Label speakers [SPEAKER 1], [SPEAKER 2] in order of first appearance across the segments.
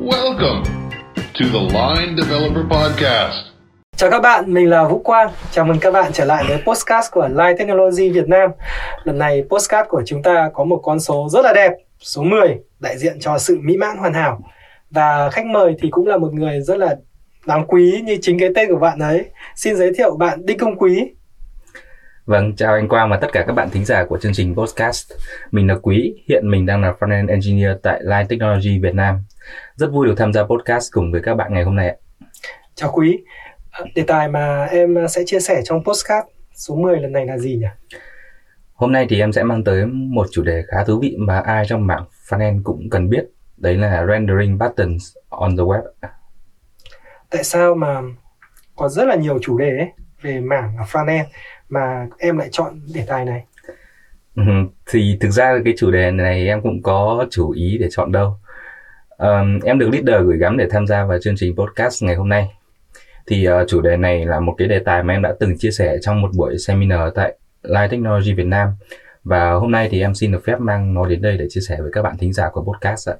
[SPEAKER 1] Welcome to the Line Developer Podcast.
[SPEAKER 2] Chào các bạn, mình là Vũ Quang. Chào mừng các bạn trở lại với podcast của Line Technology Việt Nam. Lần này podcast của chúng ta có một con số rất là đẹp, số 10, đại diện cho sự mỹ mãn hoàn hảo. Và khách mời thì cũng là một người rất là đáng quý như chính cái tên của bạn ấy. Xin giới thiệu bạn Đinh Công Quý.
[SPEAKER 3] Vâng, chào anh Quang và tất cả các bạn thính giả của chương trình podcast. Mình là Quý, hiện mình đang là Frontend Engineer tại Line Technology Việt Nam. Rất vui được tham gia podcast cùng với các bạn ngày hôm nay ạ.
[SPEAKER 2] Chào Quý. Ờ, Đề tài mà em sẽ chia sẻ trong podcast số 10 lần này là gì nhỉ?
[SPEAKER 3] Hôm nay thì em sẽ mang tới một chủ đề khá thú vị mà ai trong mảng frontend cũng cần biết. Đấy là rendering buttons on the web.
[SPEAKER 2] Tại sao mà có rất là nhiều chủ đề ấy về mảng frontend mà em lại chọn đề tài này?
[SPEAKER 3] Ừ, thì thực ra cái chủ đề này em cũng có chủ ý để chọn đâu. Um, em được leader gửi gắm để tham gia vào chương trình podcast ngày hôm nay. Thì uh, chủ đề này là một cái đề tài mà em đã từng chia sẻ trong một buổi seminar tại Live Technology Việt Nam. Và hôm nay thì em xin được phép mang nó đến đây để chia sẻ với các bạn thính giả của podcast ạ.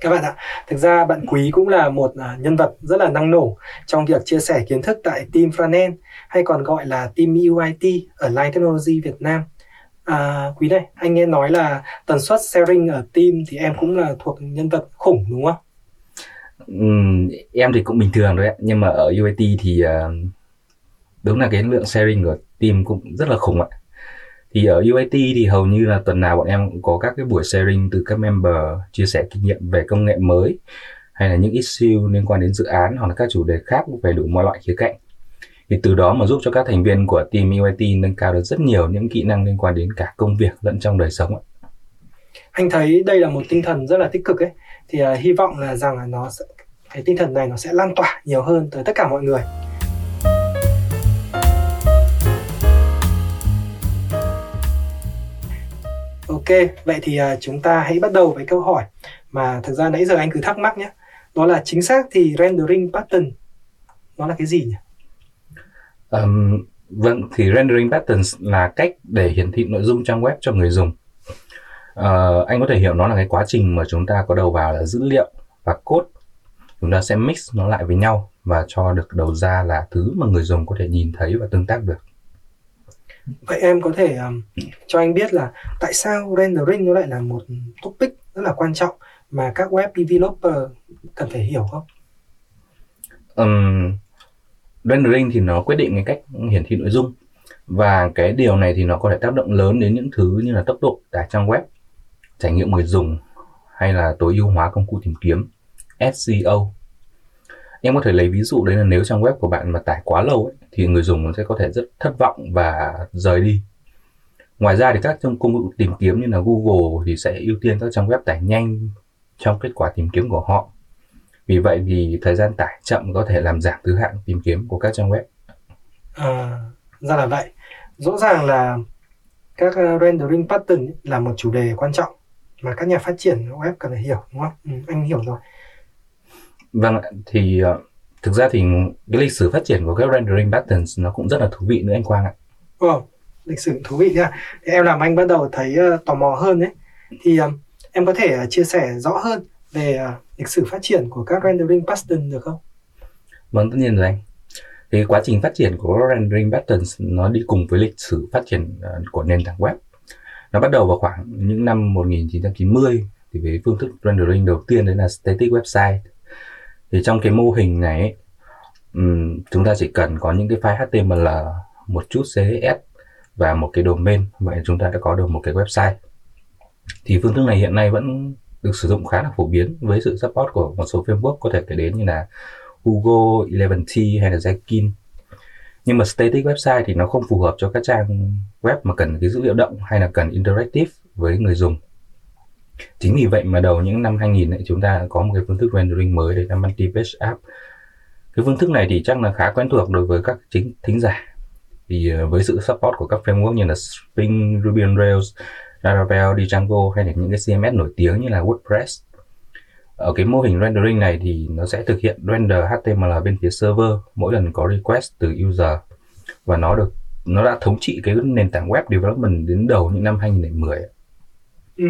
[SPEAKER 2] Các bạn ạ, thực ra bạn Quý cũng là một à, nhân vật rất là năng nổ trong việc chia sẻ kiến thức tại team frontend hay còn gọi là team UIT ở Line Technology Việt Nam. À, Quý này, anh nghe nói là tần suất sharing ở team thì em cũng là thuộc nhân vật khủng đúng không?
[SPEAKER 3] Ừ, em thì cũng bình thường thôi ạ. Nhưng mà ở UAT thì ờ, đúng là cái lượng sharing của team cũng rất là khủng ạ. Thì ở UAT thì hầu như là tuần nào bọn em cũng có các cái buổi sharing từ các member chia sẻ kinh nghiệm về công nghệ mới hay là những issue liên quan đến dự án hoặc là các chủ đề khác về đủ mọi loại khía cạnh thì từ đó mà giúp cho các thành viên của team UIT nâng cao được rất nhiều những kỹ năng liên quan đến cả công việc lẫn trong đời sống ạ.
[SPEAKER 2] Anh thấy đây là một tinh thần rất là tích cực ấy thì uh, hy vọng là rằng là nó sẽ, cái tinh thần này nó sẽ lan tỏa nhiều hơn tới tất cả mọi người. Ok, vậy thì uh, chúng ta hãy bắt đầu với câu hỏi mà thực ra nãy giờ anh cứ thắc mắc nhé. Đó là chính xác thì rendering pattern nó là cái gì nhỉ?
[SPEAKER 3] Um, vâng, thì rendering patterns là cách để hiển thị nội dung trang web cho người dùng. Uh, anh có thể hiểu nó là cái quá trình mà chúng ta có đầu vào là dữ liệu và code. Chúng ta sẽ mix nó lại với nhau và cho được đầu ra là thứ mà người dùng có thể nhìn thấy và tương tác được.
[SPEAKER 2] Vậy em có thể um, cho anh biết là tại sao rendering nó lại là một topic rất là quan trọng mà các web developer cần phải hiểu không?
[SPEAKER 3] Um, rendering thì nó quyết định cái cách hiển thị nội dung và cái điều này thì nó có thể tác động lớn đến những thứ như là tốc độ tải trang web, trải nghiệm người dùng hay là tối ưu hóa công cụ tìm kiếm SEO. Em có thể lấy ví dụ đấy là nếu trang web của bạn mà tải quá lâu ấy, thì người dùng sẽ có thể rất thất vọng và rời đi. Ngoài ra thì các trong công cụ tìm kiếm như là Google thì sẽ ưu tiên các trang web tải nhanh trong kết quả tìm kiếm của họ. Vì vậy thì thời gian tải chậm có thể làm giảm thứ hạng tìm kiếm của các trang web.
[SPEAKER 2] À, ra là vậy. Rõ ràng là các uh, rendering pattern là một chủ đề quan trọng mà các nhà phát triển web cần phải hiểu đúng không? Ừ, anh hiểu rồi.
[SPEAKER 3] Vâng ạ, thì uh, thực ra thì cái lịch sử phát triển của các rendering patterns nó cũng rất là thú vị nữa anh Quang ạ.
[SPEAKER 2] Wow, lịch sử thú vị nha. Em làm anh bắt đầu thấy uh, tò mò hơn đấy. Thì em có thể chia sẻ rõ hơn về à, lịch sử phát triển của các rendering pattern được không?
[SPEAKER 3] Vâng, tất nhiên rồi anh. Thì quá trình phát triển của rendering patterns nó đi cùng với lịch sử phát triển à, của nền tảng web. Nó bắt đầu vào khoảng những năm 1990 thì với phương thức rendering đầu tiên đấy là static website. Thì trong cái mô hình này ấy, chúng ta chỉ cần có những cái file HTML, một chút CSS và một cái domain vậy chúng ta đã có được một cái website. Thì phương thức này hiện nay vẫn được sử dụng khá là phổ biến với sự support của một số framework có thể kể đến như là Hugo, 11T hay là Jenkins. Nhưng mà static website thì nó không phù hợp cho các trang web mà cần cái dữ liệu động hay là cần interactive với người dùng. Chính vì vậy mà đầu những năm 2000 ấy, chúng ta có một cái phương thức rendering mới đấy là multi-page app. Cái phương thức này thì chắc là khá quen thuộc đối với các chính thính giả. Thì ờ, với sự support của các framework như là Spring, Ruby on Rails, Laravel, Django hay là những cái CMS nổi tiếng như là WordPress. Ở cái mô hình rendering này thì nó sẽ thực hiện render HTML bên phía server mỗi lần có request từ user và nó được nó đã thống trị cái nền tảng web development đến đầu những năm 2010.
[SPEAKER 2] Ừ.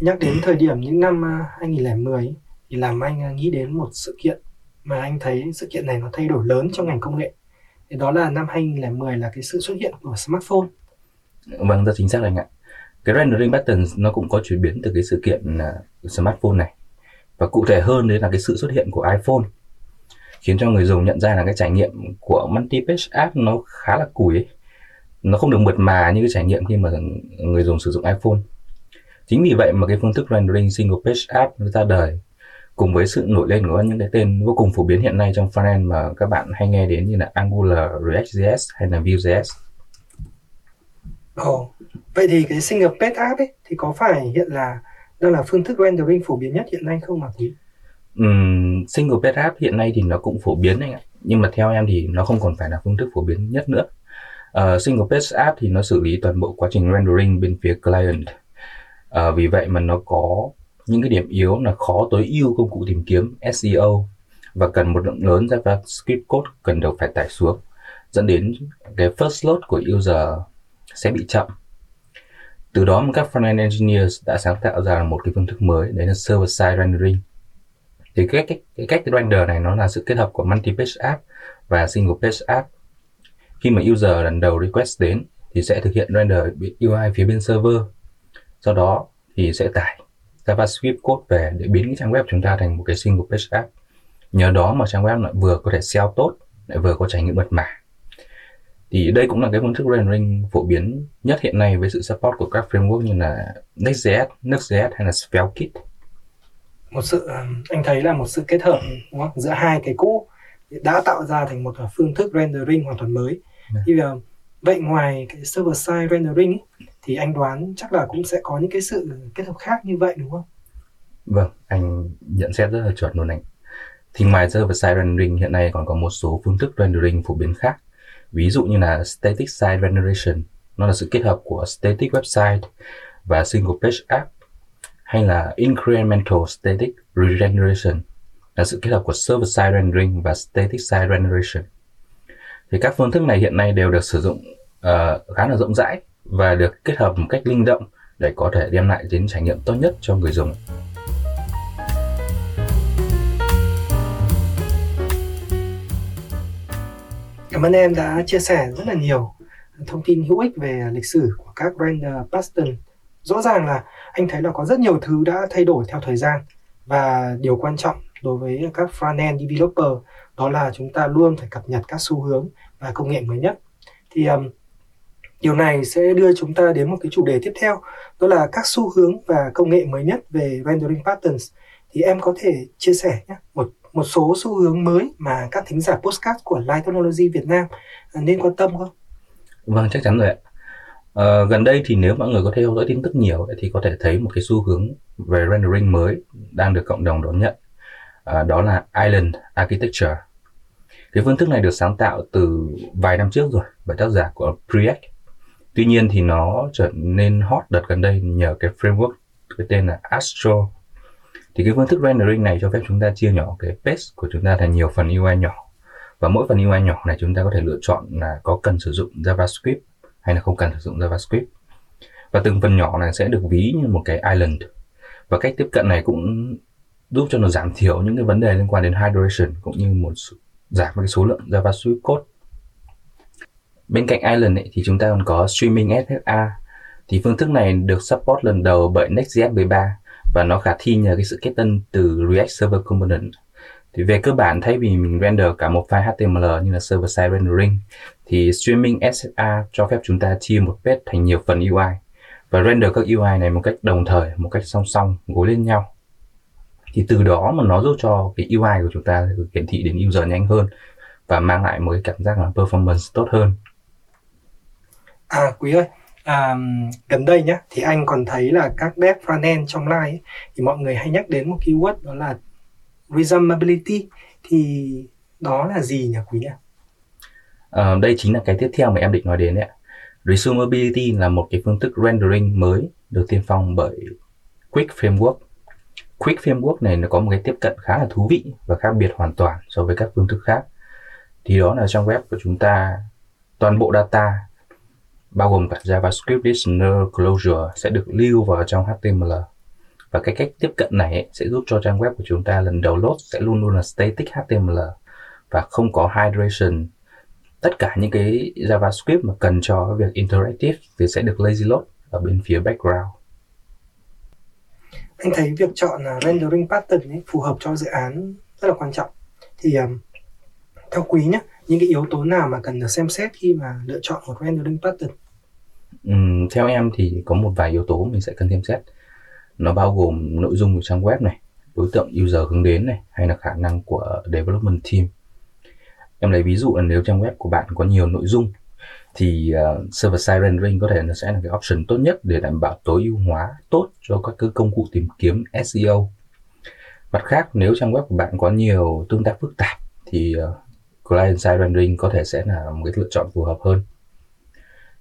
[SPEAKER 2] Nhắc đến thời điểm những năm uh, 2010 thì làm anh à, nghĩ đến một sự kiện mà anh thấy sự kiện này nó thay đổi lớn trong ngành công nghệ thì đó là năm 2010 là cái sự xuất hiện của smartphone
[SPEAKER 3] vâng rất chính xác anh ạ cái rendering patterns nó cũng có chuyển biến từ cái sự kiện uh, smartphone này và cụ thể hơn đấy là cái sự xuất hiện của iPhone khiến cho người dùng nhận ra là cái trải nghiệm của multi-page app nó khá là cùi ấy. nó không được mượt mà như cái trải nghiệm khi mà người dùng sử dụng iPhone chính vì vậy mà cái phương thức rendering single page app nó ra đời cùng với sự nổi lên của những cái tên vô cùng phổ biến hiện nay trong frontend mà các bạn hay nghe đến như là Angular, React.js hay là Vue.js.
[SPEAKER 2] Ồ, vậy thì cái single page app ấy thì có phải hiện là đang là phương thức rendering phổ biến nhất hiện nay không mà quý?
[SPEAKER 3] Um, single page app hiện nay thì nó cũng phổ biến anh ạ, nhưng mà theo em thì nó không còn phải là phương thức phổ biến nhất nữa. Uh, single page app thì nó xử lý toàn bộ quá trình rendering bên phía client. Uh, vì vậy mà nó có những cái điểm yếu là khó tối ưu công cụ tìm kiếm SEO và cần một lượng lớn JavaScript code cần được phải tải xuống dẫn đến cái first load của user sẽ bị chậm từ đó các frontend engineers đã sáng tạo ra một cái phương thức mới đấy là server side rendering thì cái cách cái cách render này nó là sự kết hợp của multi page app và single page app khi mà user lần đầu request đến thì sẽ thực hiện render UI phía bên server sau đó thì sẽ tải JavaScript code về để biến cái trang web chúng ta thành một cái single page app. Nhờ đó mà trang web lại vừa có thể SEO tốt, lại vừa có trải nghiệm mật mã. Thì đây cũng là cái phương thức rendering phổ biến nhất hiện nay với sự support của các framework như là Next.js, Next.js hay là SvelteKit.
[SPEAKER 2] Một sự anh thấy là một sự kết hợp đúng không? giữa hai cái cũ đã tạo ra thành một phương thức rendering hoàn toàn mới. Yeah. Thì vậy ngoài cái server side rendering ấy, thì anh đoán chắc là cũng sẽ có những cái sự kết hợp khác như vậy đúng không?
[SPEAKER 3] Vâng, anh nhận xét rất là chuẩn luôn anh. Thì ngoài server side rendering hiện nay còn có một số phương thức rendering phổ biến khác. Ví dụ như là static site renderation, nó là sự kết hợp của static website và single page app hay là incremental static regeneration là sự kết hợp của server side rendering và static site renderation. Thì các phương thức này hiện nay đều được sử dụng uh, khá là rộng rãi và được kết hợp một cách linh động để có thể đem lại đến trải nghiệm tốt nhất cho người dùng.
[SPEAKER 2] Cảm ơn em đã chia sẻ rất là nhiều thông tin hữu ích về lịch sử của các brand ờ, Paston. Rõ ràng là anh thấy là có rất nhiều thứ đã thay đổi theo thời gian và điều quan trọng đối với các front-end developer đó là chúng ta luôn phải cập nhật các xu hướng và công nghệ mới nhất. Thì um, Điều này sẽ đưa chúng ta đến một cái chủ đề tiếp theo, đó là các xu hướng và công nghệ mới nhất về rendering patterns. Thì em có thể chia sẻ nhé, một một số xu hướng mới mà các thính giả postcard của Light Technology Việt Nam à, nên quan tâm không?
[SPEAKER 3] Vâng, chắc chắn rồi ạ. À, gần đây thì nếu mọi người có theo dõi tin tức nhiều thì có thể thấy một cái xu hướng về rendering mới đang được cộng đồng đón nhận. À, đó là Island Architecture. Cái phương thức này được sáng tạo từ vài năm trước rồi bởi tác giả của Preact Tuy nhiên thì nó trở nên hot đợt gần đây nhờ cái framework cái tên là Astro. Thì cái phương thức rendering này cho phép chúng ta chia nhỏ cái page của chúng ta thành nhiều phần UI nhỏ. Và mỗi phần UI nhỏ này chúng ta có thể lựa chọn là có cần sử dụng JavaScript hay là không cần sử dụng JavaScript. Và từng phần nhỏ này sẽ được ví như một cái island. Và cách tiếp cận này cũng giúp cho nó giảm thiểu những cái vấn đề liên quan đến hydration cũng như một giảm cái số lượng JavaScript code Bên cạnh Island ấy, thì chúng ta còn có Streaming SSA. Thì phương thức này được support lần đầu bởi Next.js 13 và nó khả thi nhờ cái sự kết tân từ React Server Component. Thì về cơ bản thay vì mình render cả một file HTML như là server side rendering thì Streaming SSA cho phép chúng ta chia một page thành nhiều phần UI và render các UI này một cách đồng thời, một cách song song, gối lên nhau. Thì từ đó mà nó giúp cho cái UI của chúng ta được hiển thị đến user nhanh hơn và mang lại một cái cảm giác là performance tốt hơn
[SPEAKER 2] À Quý ơi, à, gần đây nhá thì anh còn thấy là các dev frontend trong line ấy, thì mọi người hay nhắc đến một keyword đó là resumability thì đó là gì nhỉ Quý nhỉ?
[SPEAKER 3] À, ờ, đây chính là cái tiếp theo mà em định nói đến đấy ạ. Resumability là một cái phương thức rendering mới được tiên phong bởi Quick Framework. Quick Framework này nó có một cái tiếp cận khá là thú vị và khác biệt hoàn toàn so với các phương thức khác. Thì đó là trong web của chúng ta toàn bộ data bao gồm cả JavaScript Listener Closure sẽ được lưu vào trong HTML và cái cách tiếp cận này ấy, sẽ giúp cho trang web của chúng ta lần đầu load sẽ luôn luôn là static HTML và không có hydration. Tất cả những cái JavaScript mà cần cho việc interactive thì sẽ được lazy load ở bên phía background.
[SPEAKER 2] Anh thấy việc chọn uh, rendering pattern ấy, phù hợp cho dự án rất là quan trọng. Thì um, theo quý nhé những cái yếu tố nào mà cần được xem xét khi mà lựa chọn một rendering pattern?
[SPEAKER 3] Um, theo em thì có một vài yếu tố mình sẽ cần thêm xét nó bao gồm nội dung của trang web này đối tượng user hướng đến này hay là khả năng của development team em lấy ví dụ là nếu trang web của bạn có nhiều nội dung thì uh, server side rendering có thể nó sẽ là cái option tốt nhất để đảm bảo tối ưu hóa tốt cho các cái công cụ tìm kiếm SEO. Mặt khác, nếu trang web của bạn có nhiều tương tác phức tạp thì uh, client side rendering có thể sẽ là một cái lựa chọn phù hợp hơn.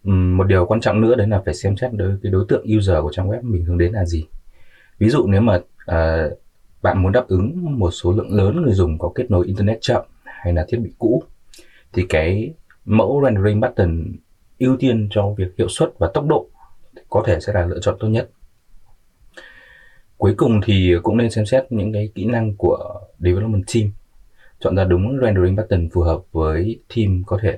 [SPEAKER 3] Một điều quan trọng nữa đấy là phải xem xét đối cái đối tượng user của trang web mình hướng đến là gì. Ví dụ nếu mà uh, bạn muốn đáp ứng một số lượng lớn người dùng có kết nối internet chậm hay là thiết bị cũ thì cái mẫu rendering button ưu tiên cho việc hiệu suất và tốc độ có thể sẽ là lựa chọn tốt nhất. Cuối cùng thì cũng nên xem xét những cái kỹ năng của development team. Chọn ra đúng rendering button phù hợp với team có thể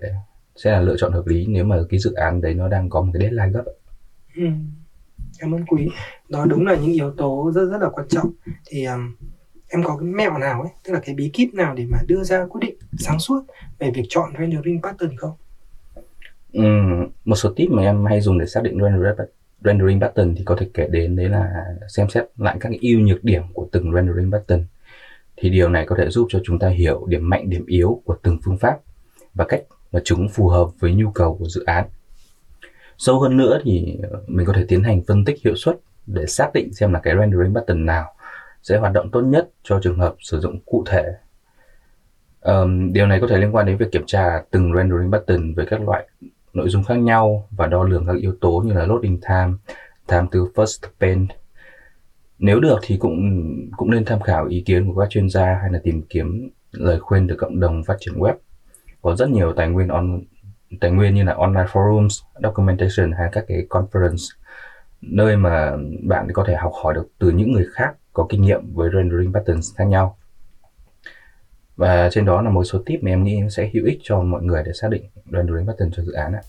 [SPEAKER 3] sẽ là lựa chọn hợp lý nếu mà cái dự án đấy nó đang có một cái deadline gấp.
[SPEAKER 2] Ừ. Cảm ơn quý. Đó đúng là những yếu tố rất rất là quan trọng. Thì um, em có cái mẹo nào ấy tức là cái bí kíp nào để mà đưa ra quyết định sáng suốt về việc chọn rendering pattern không
[SPEAKER 3] ừ, một số tip mà em hay dùng để xác định rendering pattern thì có thể kể đến đấy là xem xét lại các ưu nhược điểm của từng rendering pattern thì điều này có thể giúp cho chúng ta hiểu điểm mạnh điểm yếu của từng phương pháp và cách mà chúng phù hợp với nhu cầu của dự án sâu hơn nữa thì mình có thể tiến hành phân tích hiệu suất để xác định xem là cái rendering button nào sẽ hoạt động tốt nhất cho trường hợp sử dụng cụ thể. Um, điều này có thể liên quan đến việc kiểm tra từng rendering button với các loại nội dung khác nhau và đo lường các yếu tố như là loading time, time to first paint. Nếu được thì cũng cũng nên tham khảo ý kiến của các chuyên gia hay là tìm kiếm lời khuyên từ cộng đồng phát triển web. Có rất nhiều tài nguyên on tài nguyên như là online forums, documentation hay các cái conference nơi mà bạn có thể học hỏi được từ những người khác có kinh nghiệm với rendering patterns khác nhau và trên đó là một số tip mà em nghĩ sẽ hữu ích cho mọi người để xác định rendering pattern cho dự án ạ.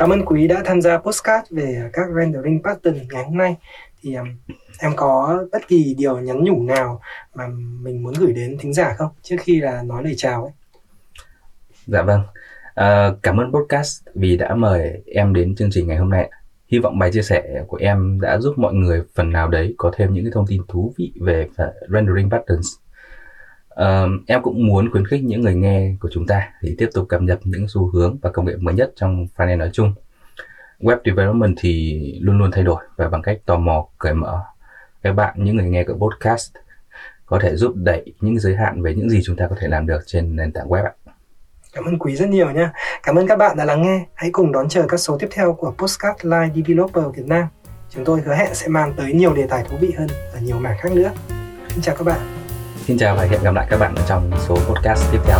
[SPEAKER 2] Cảm ơn quý đã tham gia postcard về các rendering pattern ngày hôm nay. Thì um, em có bất kỳ điều nhắn nhủ nào mà mình muốn gửi đến thính giả không trước khi là nói lời chào ấy?
[SPEAKER 3] Dạ vâng. Uh, cảm ơn podcast vì đã mời em đến chương trình ngày hôm nay. Hy vọng bài chia sẻ của em đã giúp mọi người phần nào đấy có thêm những cái thông tin thú vị về rendering patterns. Uh, em cũng muốn khuyến khích những người nghe của chúng ta thì tiếp tục cập nhật những xu hướng và công nghệ mới nhất trong frontend nói chung. Web development thì luôn luôn thay đổi và bằng cách tò mò, cởi mở, các bạn những người nghe của podcast có thể giúp đẩy những giới hạn về những gì chúng ta có thể làm được trên nền tảng web ạ.
[SPEAKER 2] Cảm ơn Quý rất nhiều nha. Cảm ơn các bạn đã lắng nghe. Hãy cùng đón chờ các số tiếp theo của Postcard Live Developer Việt Nam. Chúng tôi hứa hẹn sẽ mang tới nhiều đề tài thú vị hơn ở nhiều mảng khác nữa. Xin chào các bạn.
[SPEAKER 3] Xin chào và hẹn gặp lại các bạn ở trong số podcast tiếp theo.